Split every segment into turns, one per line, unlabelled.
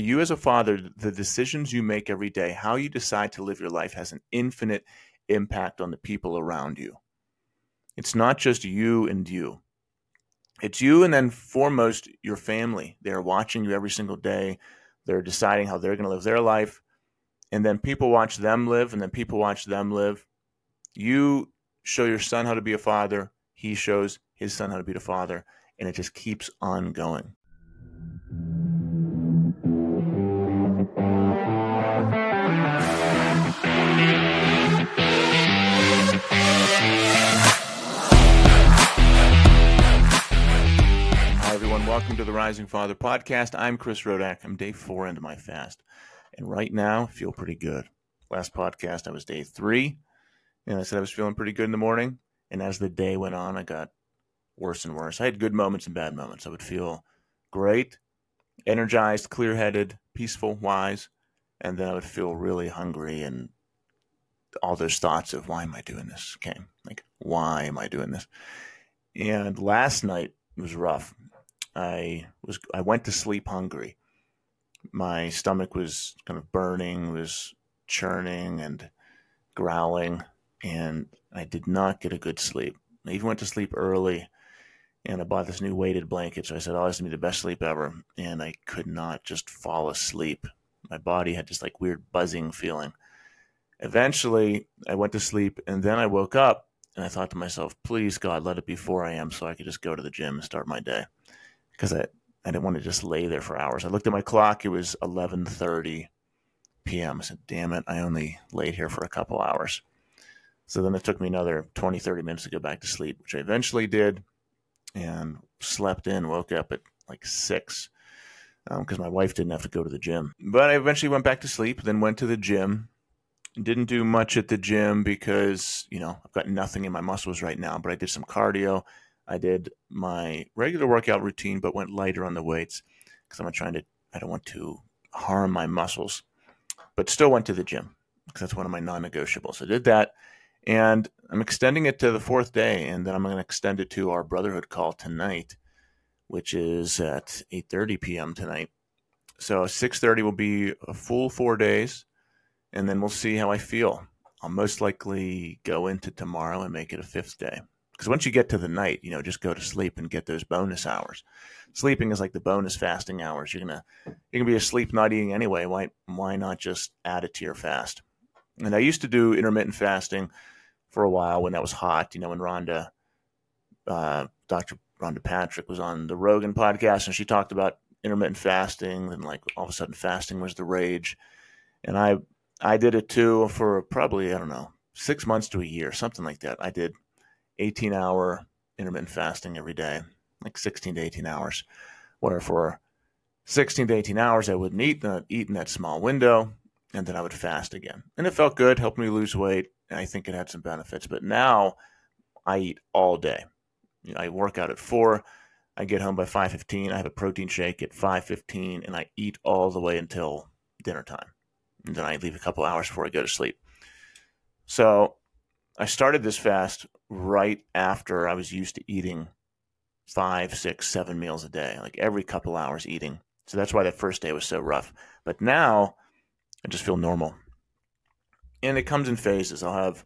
you as a father, the decisions you make every day, how you decide to live your life has an infinite impact on the people around you. It's not just you and you. It's you and then foremost your family. They're watching you every single day. They're deciding how they're going to live their life. And then people watch them live, and then people watch them live. You show your son how to be a father. He shows his son how to be a father. And it just keeps on going. Welcome to the Rising Father podcast. I'm Chris Rodak. I'm day four into my fast. And right now, I feel pretty good. Last podcast, I was day three. And I said I was feeling pretty good in the morning. And as the day went on, I got worse and worse. I had good moments and bad moments. I would feel great, energized, clear headed, peaceful, wise. And then I would feel really hungry and all those thoughts of why am I doing this came. Like, why am I doing this? And last night was rough. I was I went to sleep hungry. My stomach was kind of burning, was churning and growling, and I did not get a good sleep. I even went to sleep early, and I bought this new weighted blanket. So I said, "Oh, this is gonna be the best sleep ever," and I could not just fall asleep. My body had this like weird buzzing feeling. Eventually, I went to sleep, and then I woke up, and I thought to myself, "Please God, let it be 4 a.m. so I could just go to the gym and start my day." Because I, I didn't want to just lay there for hours. I looked at my clock; it was eleven thirty p.m. I said, "Damn it! I only laid here for a couple hours." So then it took me another 20, 30 minutes to go back to sleep, which I eventually did, and slept in. Woke up at like six because um, my wife didn't have to go to the gym. But I eventually went back to sleep. Then went to the gym. Didn't do much at the gym because you know I've got nothing in my muscles right now. But I did some cardio I did my regular workout routine, but went lighter on the weights because I'm not trying to, I don't want to harm my muscles, but still went to the gym because that's one of my non negotiables. I did that and I'm extending it to the fourth day and then I'm going to extend it to our brotherhood call tonight, which is at 8.30 p.m. tonight. So 6.30 will be a full four days and then we'll see how I feel. I'll most likely go into tomorrow and make it a fifth day because once you get to the night, you know, just go to sleep and get those bonus hours. Sleeping is like the bonus fasting hours. You're gonna you're gonna be asleep not eating anyway. Why why not just add it to your fast? And I used to do intermittent fasting for a while when that was hot. You know, when Rhonda, uh, Dr. Rhonda Patrick was on the Rogan podcast and she talked about intermittent fasting and like all of a sudden fasting was the rage. And I I did it too for probably I don't know six months to a year, something like that. I did 18 hour intermittent fasting every day, like 16 to 18 hours, where for 16 to 18 hours I wouldn't eat, not eat in that small window, and then I would fast again. And it felt good, helped me lose weight. I think it had some benefits. But now I eat all day. You know, I work out at four. I get home by 5:15. I have a protein shake at 5:15, and I eat all the way until dinner time. And then I leave a couple hours before I go to sleep. So I started this fast right after I was used to eating five, six, seven meals a day, like every couple hours eating. So that's why that first day was so rough. But now I just feel normal. And it comes in phases. I'll have,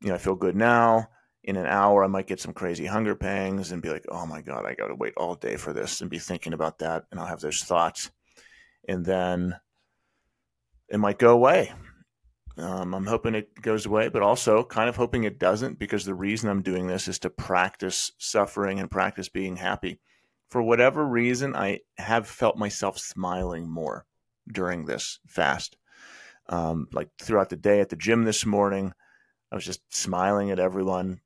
you know, I feel good now. In an hour, I might get some crazy hunger pangs and be like, oh my God, I got to wait all day for this and be thinking about that. And I'll have those thoughts. And then it might go away. Um, I'm hoping it goes away, but also kind of hoping it doesn't because the reason I'm doing this is to practice suffering and practice being happy. For whatever reason, I have felt myself smiling more during this fast. Um, like throughout the day at the gym this morning, I was just smiling at everyone.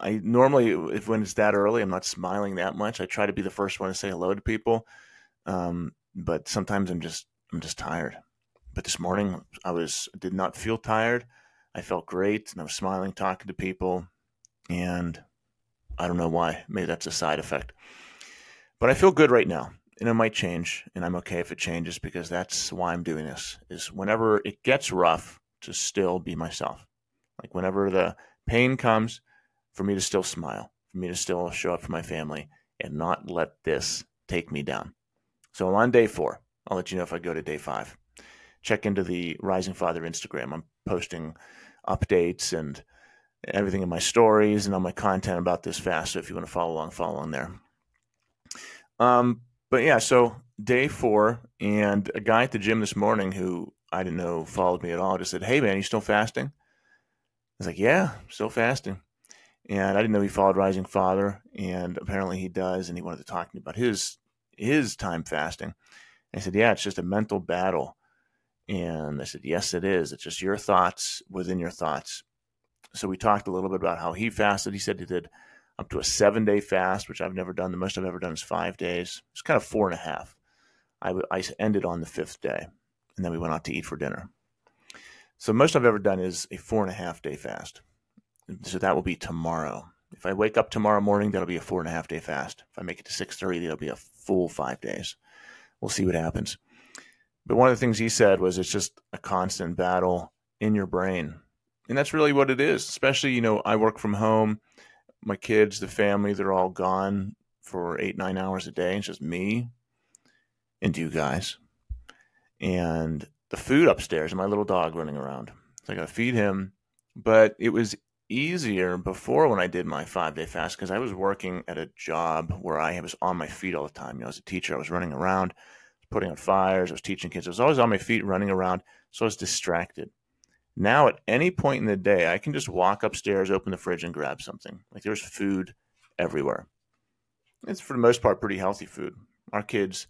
I normally, if when it's that early, I'm not smiling that much. I try to be the first one to say hello to people, um, but sometimes I'm just I'm just tired. But this morning I was did not feel tired. I felt great and I was smiling, talking to people, and I don't know why. Maybe that's a side effect. But I feel good right now. And it might change, and I'm okay if it changes because that's why I'm doing this. Is whenever it gets rough, to still be myself. Like whenever the pain comes, for me to still smile, for me to still show up for my family, and not let this take me down. So I'm on day four. I'll let you know if I go to day five. Check into the Rising Father Instagram. I'm posting updates and everything in my stories and all my content about this fast. So if you want to follow along, follow along there. Um, but yeah, so day four, and a guy at the gym this morning who I didn't know followed me at all just said, Hey man, you still fasting? I was like, Yeah, still fasting. And I didn't know he followed Rising Father, and apparently he does, and he wanted to talk to me about his his time fasting. And I said, Yeah, it's just a mental battle. And I said, Yes, it is. It's just your thoughts within your thoughts. So we talked a little bit about how he fasted. He said he did up to a seven day fast, which I've never done. The most I've ever done is five days. It's kind of four and a half. I, I ended on the fifth day, and then we went out to eat for dinner. So most I've ever done is a four and a half day fast. So that will be tomorrow. If I wake up tomorrow morning, that'll be a four and a half day fast. If I make it to six thirty, that'll be a full five days. We'll see what happens. But one of the things he said was it's just a constant battle in your brain. And that's really what it is. Especially, you know, I work from home. My kids, the family, they're all gone for eight, nine hours a day. It's just me and you guys. And the food upstairs and my little dog running around. So I got to feed him. But it was easier before when I did my five day fast because I was working at a job where I was on my feet all the time. You know, as a teacher, I was running around putting out fires, I was teaching kids. I was always on my feet running around, so I was distracted. Now, at any point in the day, I can just walk upstairs, open the fridge, and grab something. Like there's food everywhere. It's for the most part pretty healthy food. Our kids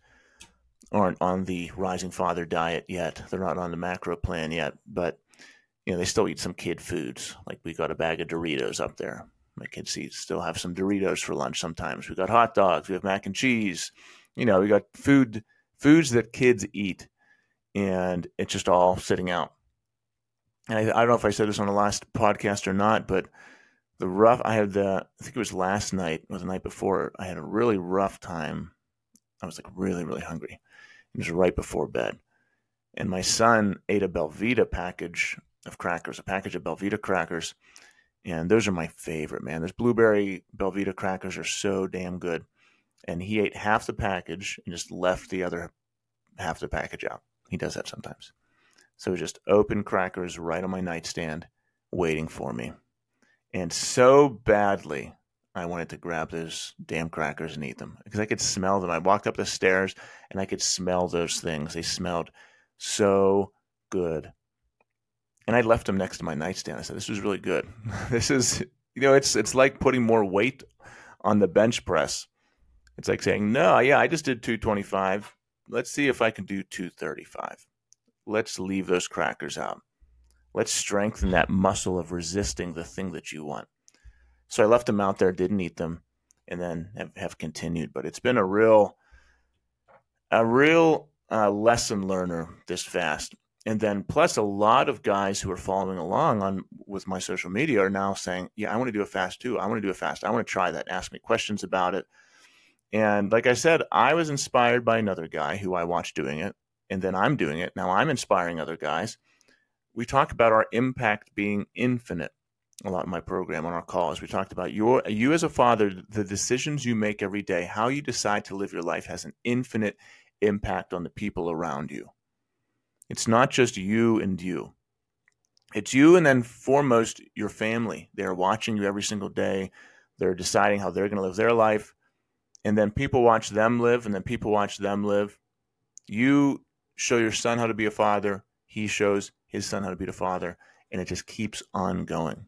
aren't on the rising father diet yet. They're not on the macro plan yet, but you know they still eat some kid foods. Like we got a bag of Doritos up there. My kids eat, still have some Doritos for lunch sometimes. We got hot dogs. We have mac and cheese. You know, we got food foods that kids eat, and it's just all sitting out. And I, I don't know if I said this on the last podcast or not, but the rough I had the I think it was last night or the night before. I had a really rough time. I was like really really hungry. It was right before bed, and my son ate a Belvita package of crackers, a package of Belvita crackers, and those are my favorite. Man, those blueberry Belvita crackers are so damn good and he ate half the package and just left the other half the package out. He does that sometimes. So just open crackers right on my nightstand, waiting for me. And so badly, I wanted to grab those damn crackers and eat them because I could smell them. I walked up the stairs and I could smell those things. They smelled so good. And I left them next to my nightstand. I said, "This was really good. this is, you know, it's it's like putting more weight on the bench press it's like saying, no, yeah, I just did 225. Let's see if I can do 235. Let's leave those crackers out. Let's strengthen that muscle of resisting the thing that you want. So I left them out there, didn't eat them, and then have, have continued. But it's been a real, a real uh, lesson learner this fast. And then plus a lot of guys who are following along on with my social media are now saying, yeah, I want to do a fast too. I want to do a fast. I want to try that. Ask me questions about it. And like I said, I was inspired by another guy who I watched doing it, and then I'm doing it. Now I'm inspiring other guys. We talk about our impact being infinite a lot in my program on our calls. We talked about your you as a father, the decisions you make every day, how you decide to live your life has an infinite impact on the people around you. It's not just you and you. It's you and then foremost your family. They're watching you every single day. They're deciding how they're going to live their life and then people watch them live, and then people watch them live. You show your son how to be a father, he shows his son how to be the father, and it just keeps on going.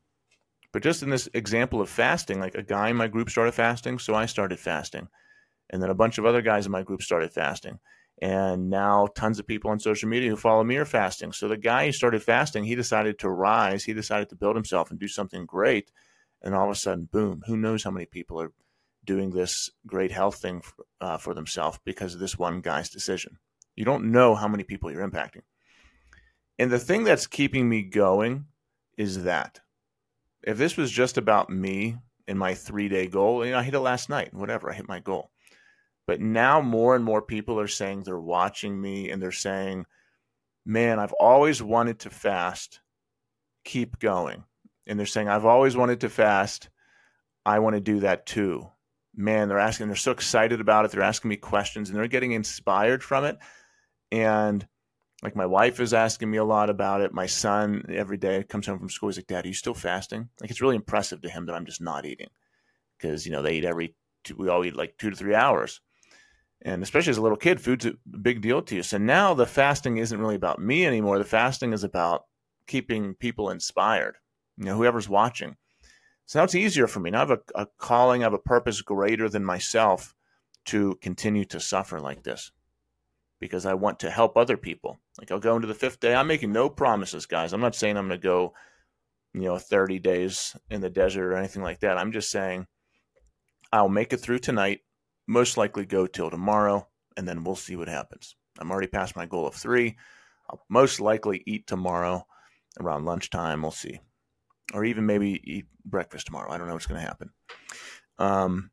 But just in this example of fasting, like a guy in my group started fasting, so I started fasting. And then a bunch of other guys in my group started fasting. And now tons of people on social media who follow me are fasting. So the guy who started fasting, he decided to rise, he decided to build himself and do something great. And all of a sudden, boom, who knows how many people are doing this great health thing uh, for themselves because of this one guy's decision. You don't know how many people you're impacting. And the thing that's keeping me going is that if this was just about me and my three day goal, you know, I hit it last night, whatever, I hit my goal. But now more and more people are saying they're watching me and they're saying, man, I've always wanted to fast. Keep going. And they're saying, I've always wanted to fast. I want to do that too man, they're asking, they're so excited about it. They're asking me questions and they're getting inspired from it. And like my wife is asking me a lot about it. My son every day comes home from school. He's like, "Dad, are you still fasting?" Like it's really impressive to him that I'm just not eating because you know they eat every two, we all eat like two to three hours, and especially as a little kid, food's a big deal to you. So now the fasting isn't really about me anymore. The fasting is about keeping people inspired. You know, whoever's watching. So now it's easier for me. Now I have a, a calling, I have a purpose greater than myself to continue to suffer like this because I want to help other people. Like I'll go into the fifth day. I'm making no promises, guys. I'm not saying I'm going to go, you know, 30 days in the desert or anything like that. I'm just saying I'll make it through tonight, most likely go till tomorrow, and then we'll see what happens. I'm already past my goal of three. I'll most likely eat tomorrow around lunchtime. We'll see. Or even maybe eat breakfast tomorrow. I don't know what's going to happen. Um,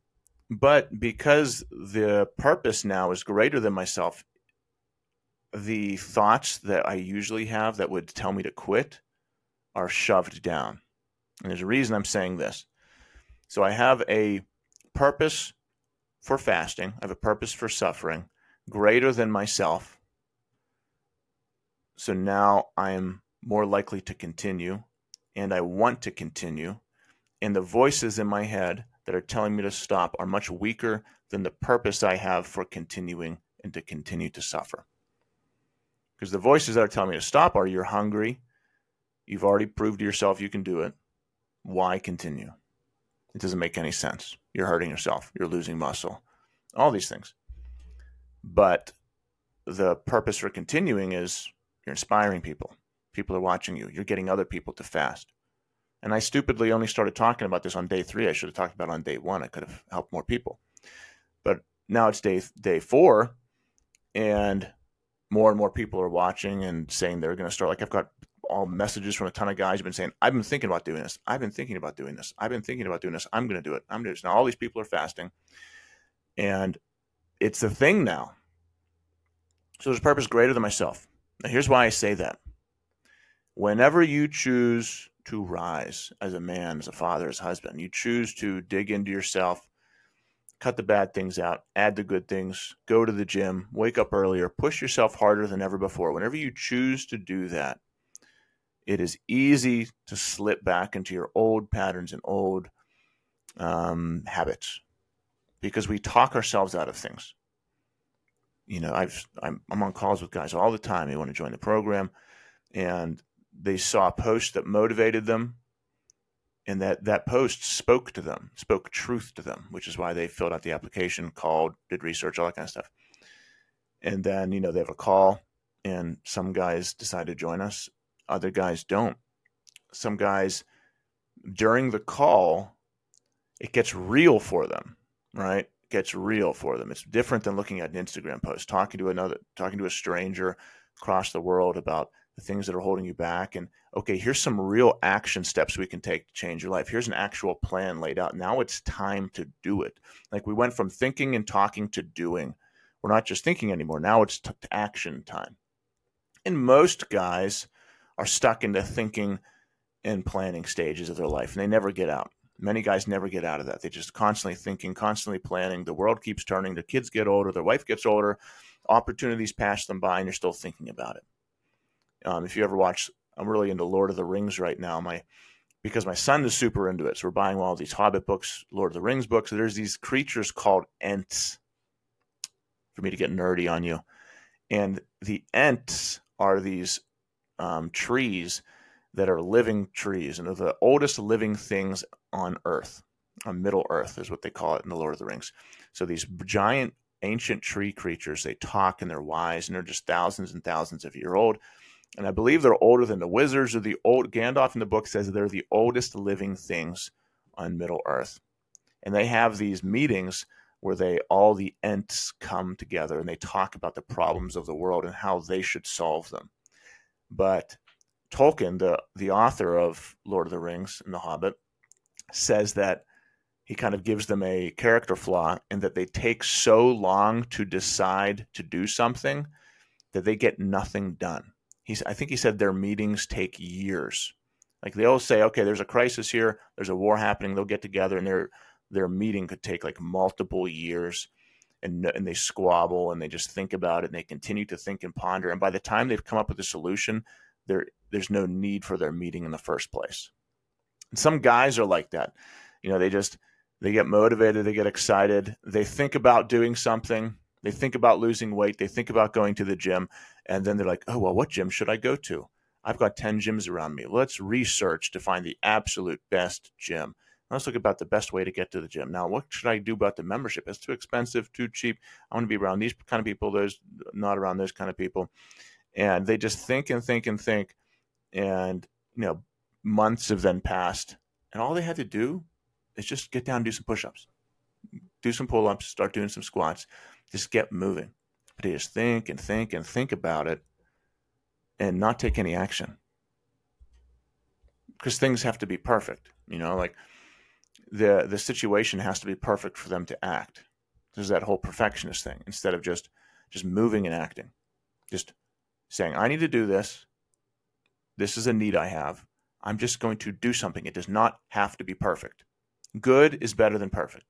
but because the purpose now is greater than myself, the thoughts that I usually have that would tell me to quit are shoved down. And there's a reason I'm saying this. So I have a purpose for fasting, I have a purpose for suffering greater than myself. So now I am more likely to continue and I want to continue. And the voices in my head that are telling me to stop are much weaker than the purpose I have for continuing and to continue to suffer. Because the voices that are telling me to stop are you're hungry, you've already proved to yourself you can do it. Why continue? It doesn't make any sense. You're hurting yourself, you're losing muscle, all these things. But the purpose for continuing is you're inspiring people. People are watching you. You're getting other people to fast. And I stupidly only started talking about this on day three. I should have talked about it on day one. I could have helped more people. But now it's day day four, and more and more people are watching and saying they're going to start. Like I've got all messages from a ton of guys who've been saying, I've been thinking about doing this. I've been thinking about doing this. I've been thinking about doing this. I'm going to do it. I'm doing this. Now all these people are fasting. And it's a thing now. So there's a purpose greater than myself. Now here's why I say that. Whenever you choose to rise as a man, as a father, as a husband, you choose to dig into yourself, cut the bad things out, add the good things, go to the gym, wake up earlier, push yourself harder than ever before. Whenever you choose to do that, it is easy to slip back into your old patterns and old um, habits because we talk ourselves out of things. You know, I've I'm, I'm on calls with guys all the time. They want to join the program, and they saw a post that motivated them, and that that post spoke to them, spoke truth to them, which is why they filled out the application, called, did research, all that kind of stuff. And then you know they have a call, and some guys decide to join us, other guys don't. Some guys during the call, it gets real for them, right? It gets real for them. It's different than looking at an Instagram post, talking to another, talking to a stranger across the world about the things that are holding you back. And okay, here's some real action steps we can take to change your life. Here's an actual plan laid out. Now it's time to do it. Like we went from thinking and talking to doing. We're not just thinking anymore. Now it's t- action time. And most guys are stuck in the thinking and planning stages of their life and they never get out. Many guys never get out of that. They just constantly thinking, constantly planning. The world keeps turning. Their kids get older. Their wife gets older. Opportunities pass them by, and you're still thinking about it. Um, if you ever watch, I'm really into Lord of the Rings right now. My because my son is super into it. So we're buying all these Hobbit books, Lord of the Rings books. There's these creatures called Ents. For me to get nerdy on you, and the Ents are these um, trees that are living trees and are the oldest living things on Earth. On Middle Earth is what they call it in the Lord of the Rings. So these giant ancient tree creatures, they talk and they're wise and they're just thousands and thousands of year old. And I believe they're older than the wizards or the old Gandalf in the book says they're the oldest living things on Middle Earth. And they have these meetings where they all the ents come together and they talk about the problems of the world and how they should solve them. But Tolkien, the the author of Lord of the Rings and The Hobbit, says that he kind of gives them a character flaw in that they take so long to decide to do something that they get nothing done. He's I think he said their meetings take years. Like they'll say, okay, there's a crisis here, there's a war happening, they'll get together and their their meeting could take like multiple years and and they squabble and they just think about it and they continue to think and ponder. And by the time they've come up with a solution, there there's no need for their meeting in the first place. And some guys are like that. You know, they just they get motivated, they get excited, they think about doing something, they think about losing weight, they think about going to the gym, and then they're like, "Oh, well, what gym should I go to?" I've got 10 gyms around me. Let's research to find the absolute best gym. Let's look about the best way to get to the gym. Now, what should I do about the membership? It's too expensive, too cheap. I want to be around these kind of people. those not around those kind of people. And they just think and think and think. And, you know, months have then passed. And all they had to do is just get down and do some push ups, do some pull ups, start doing some squats, just get moving. Just think and think and think about it and not take any action. Because things have to be perfect you know like the the situation has to be perfect for them to act. There's that whole perfectionist thing instead of just just moving and acting. Just saying i need to do this. This is a need i have. I'm just going to do something. It does not have to be perfect. Good is better than perfect.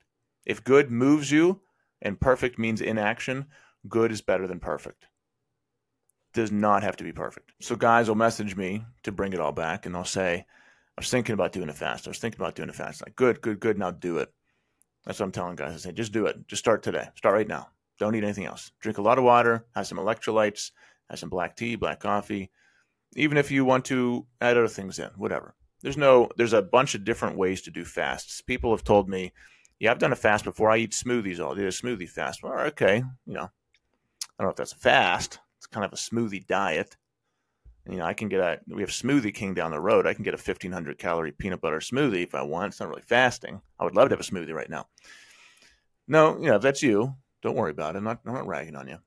If good moves you and perfect means inaction good is better than perfect does not have to be perfect. So guys will message me to bring it all back and they'll say, I was thinking about doing a fast. I was thinking about doing a fast. Like, good, good, good. Now do it. That's what I'm telling guys. I say, just do it. Just start today. Start right now. Don't eat anything else. Drink a lot of water, have some electrolytes, have some black tea, black coffee. Even if you want to add other things in, whatever. There's no there's a bunch of different ways to do fasts. People have told me, yeah, I've done a fast before. I eat smoothies all day, a smoothie fast. Well, okay, you know. Don't know if that's fast, it's kind of a smoothie diet. You know, I can get a we have Smoothie King down the road. I can get a fifteen hundred calorie peanut butter smoothie if I want. It's not really fasting. I would love to have a smoothie right now. No, you know, if that's you, don't worry about it. I'm not I'm not ragging on you.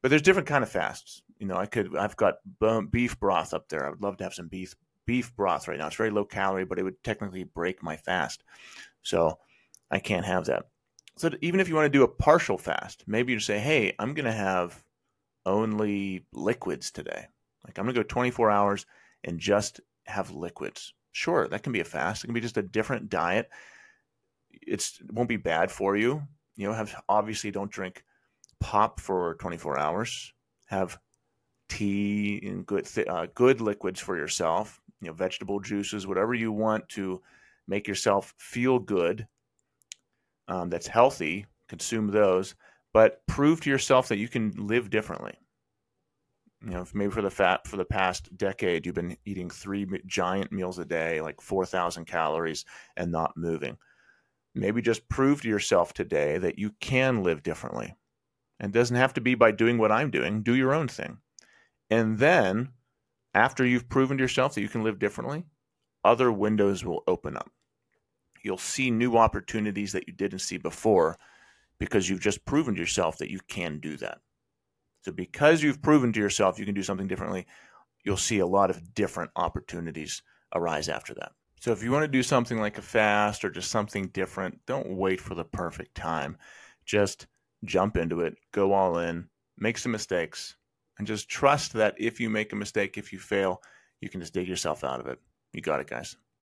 But there's different kind of fasts. You know, I could I've got beef broth up there. I would love to have some beef beef broth right now. It's very low calorie, but it would technically break my fast. So I can't have that. So even if you want to do a partial fast, maybe you say, "Hey, I'm going to have only liquids today. Like I'm going to go 24 hours and just have liquids. Sure, that can be a fast. It can be just a different diet. It's it won't be bad for you. You know, have obviously don't drink pop for 24 hours. Have tea and good uh, good liquids for yourself. You know, vegetable juices, whatever you want to make yourself feel good. Um, that's healthy. Consume those but prove to yourself that you can live differently. You know, maybe for the fat for the past decade, you've been eating three giant meals a day, like four thousand calories, and not moving. Maybe just prove to yourself today that you can live differently. And doesn't have to be by doing what I'm doing. Do your own thing, and then after you've proven to yourself that you can live differently, other windows will open up. You'll see new opportunities that you didn't see before because you've just proven to yourself that you can do that. So, because you've proven to yourself you can do something differently, you'll see a lot of different opportunities arise after that. So, if you want to do something like a fast or just something different, don't wait for the perfect time. Just jump into it, go all in, make some mistakes, and just trust that if you make a mistake, if you fail, you can just dig yourself out of it. You got it, guys.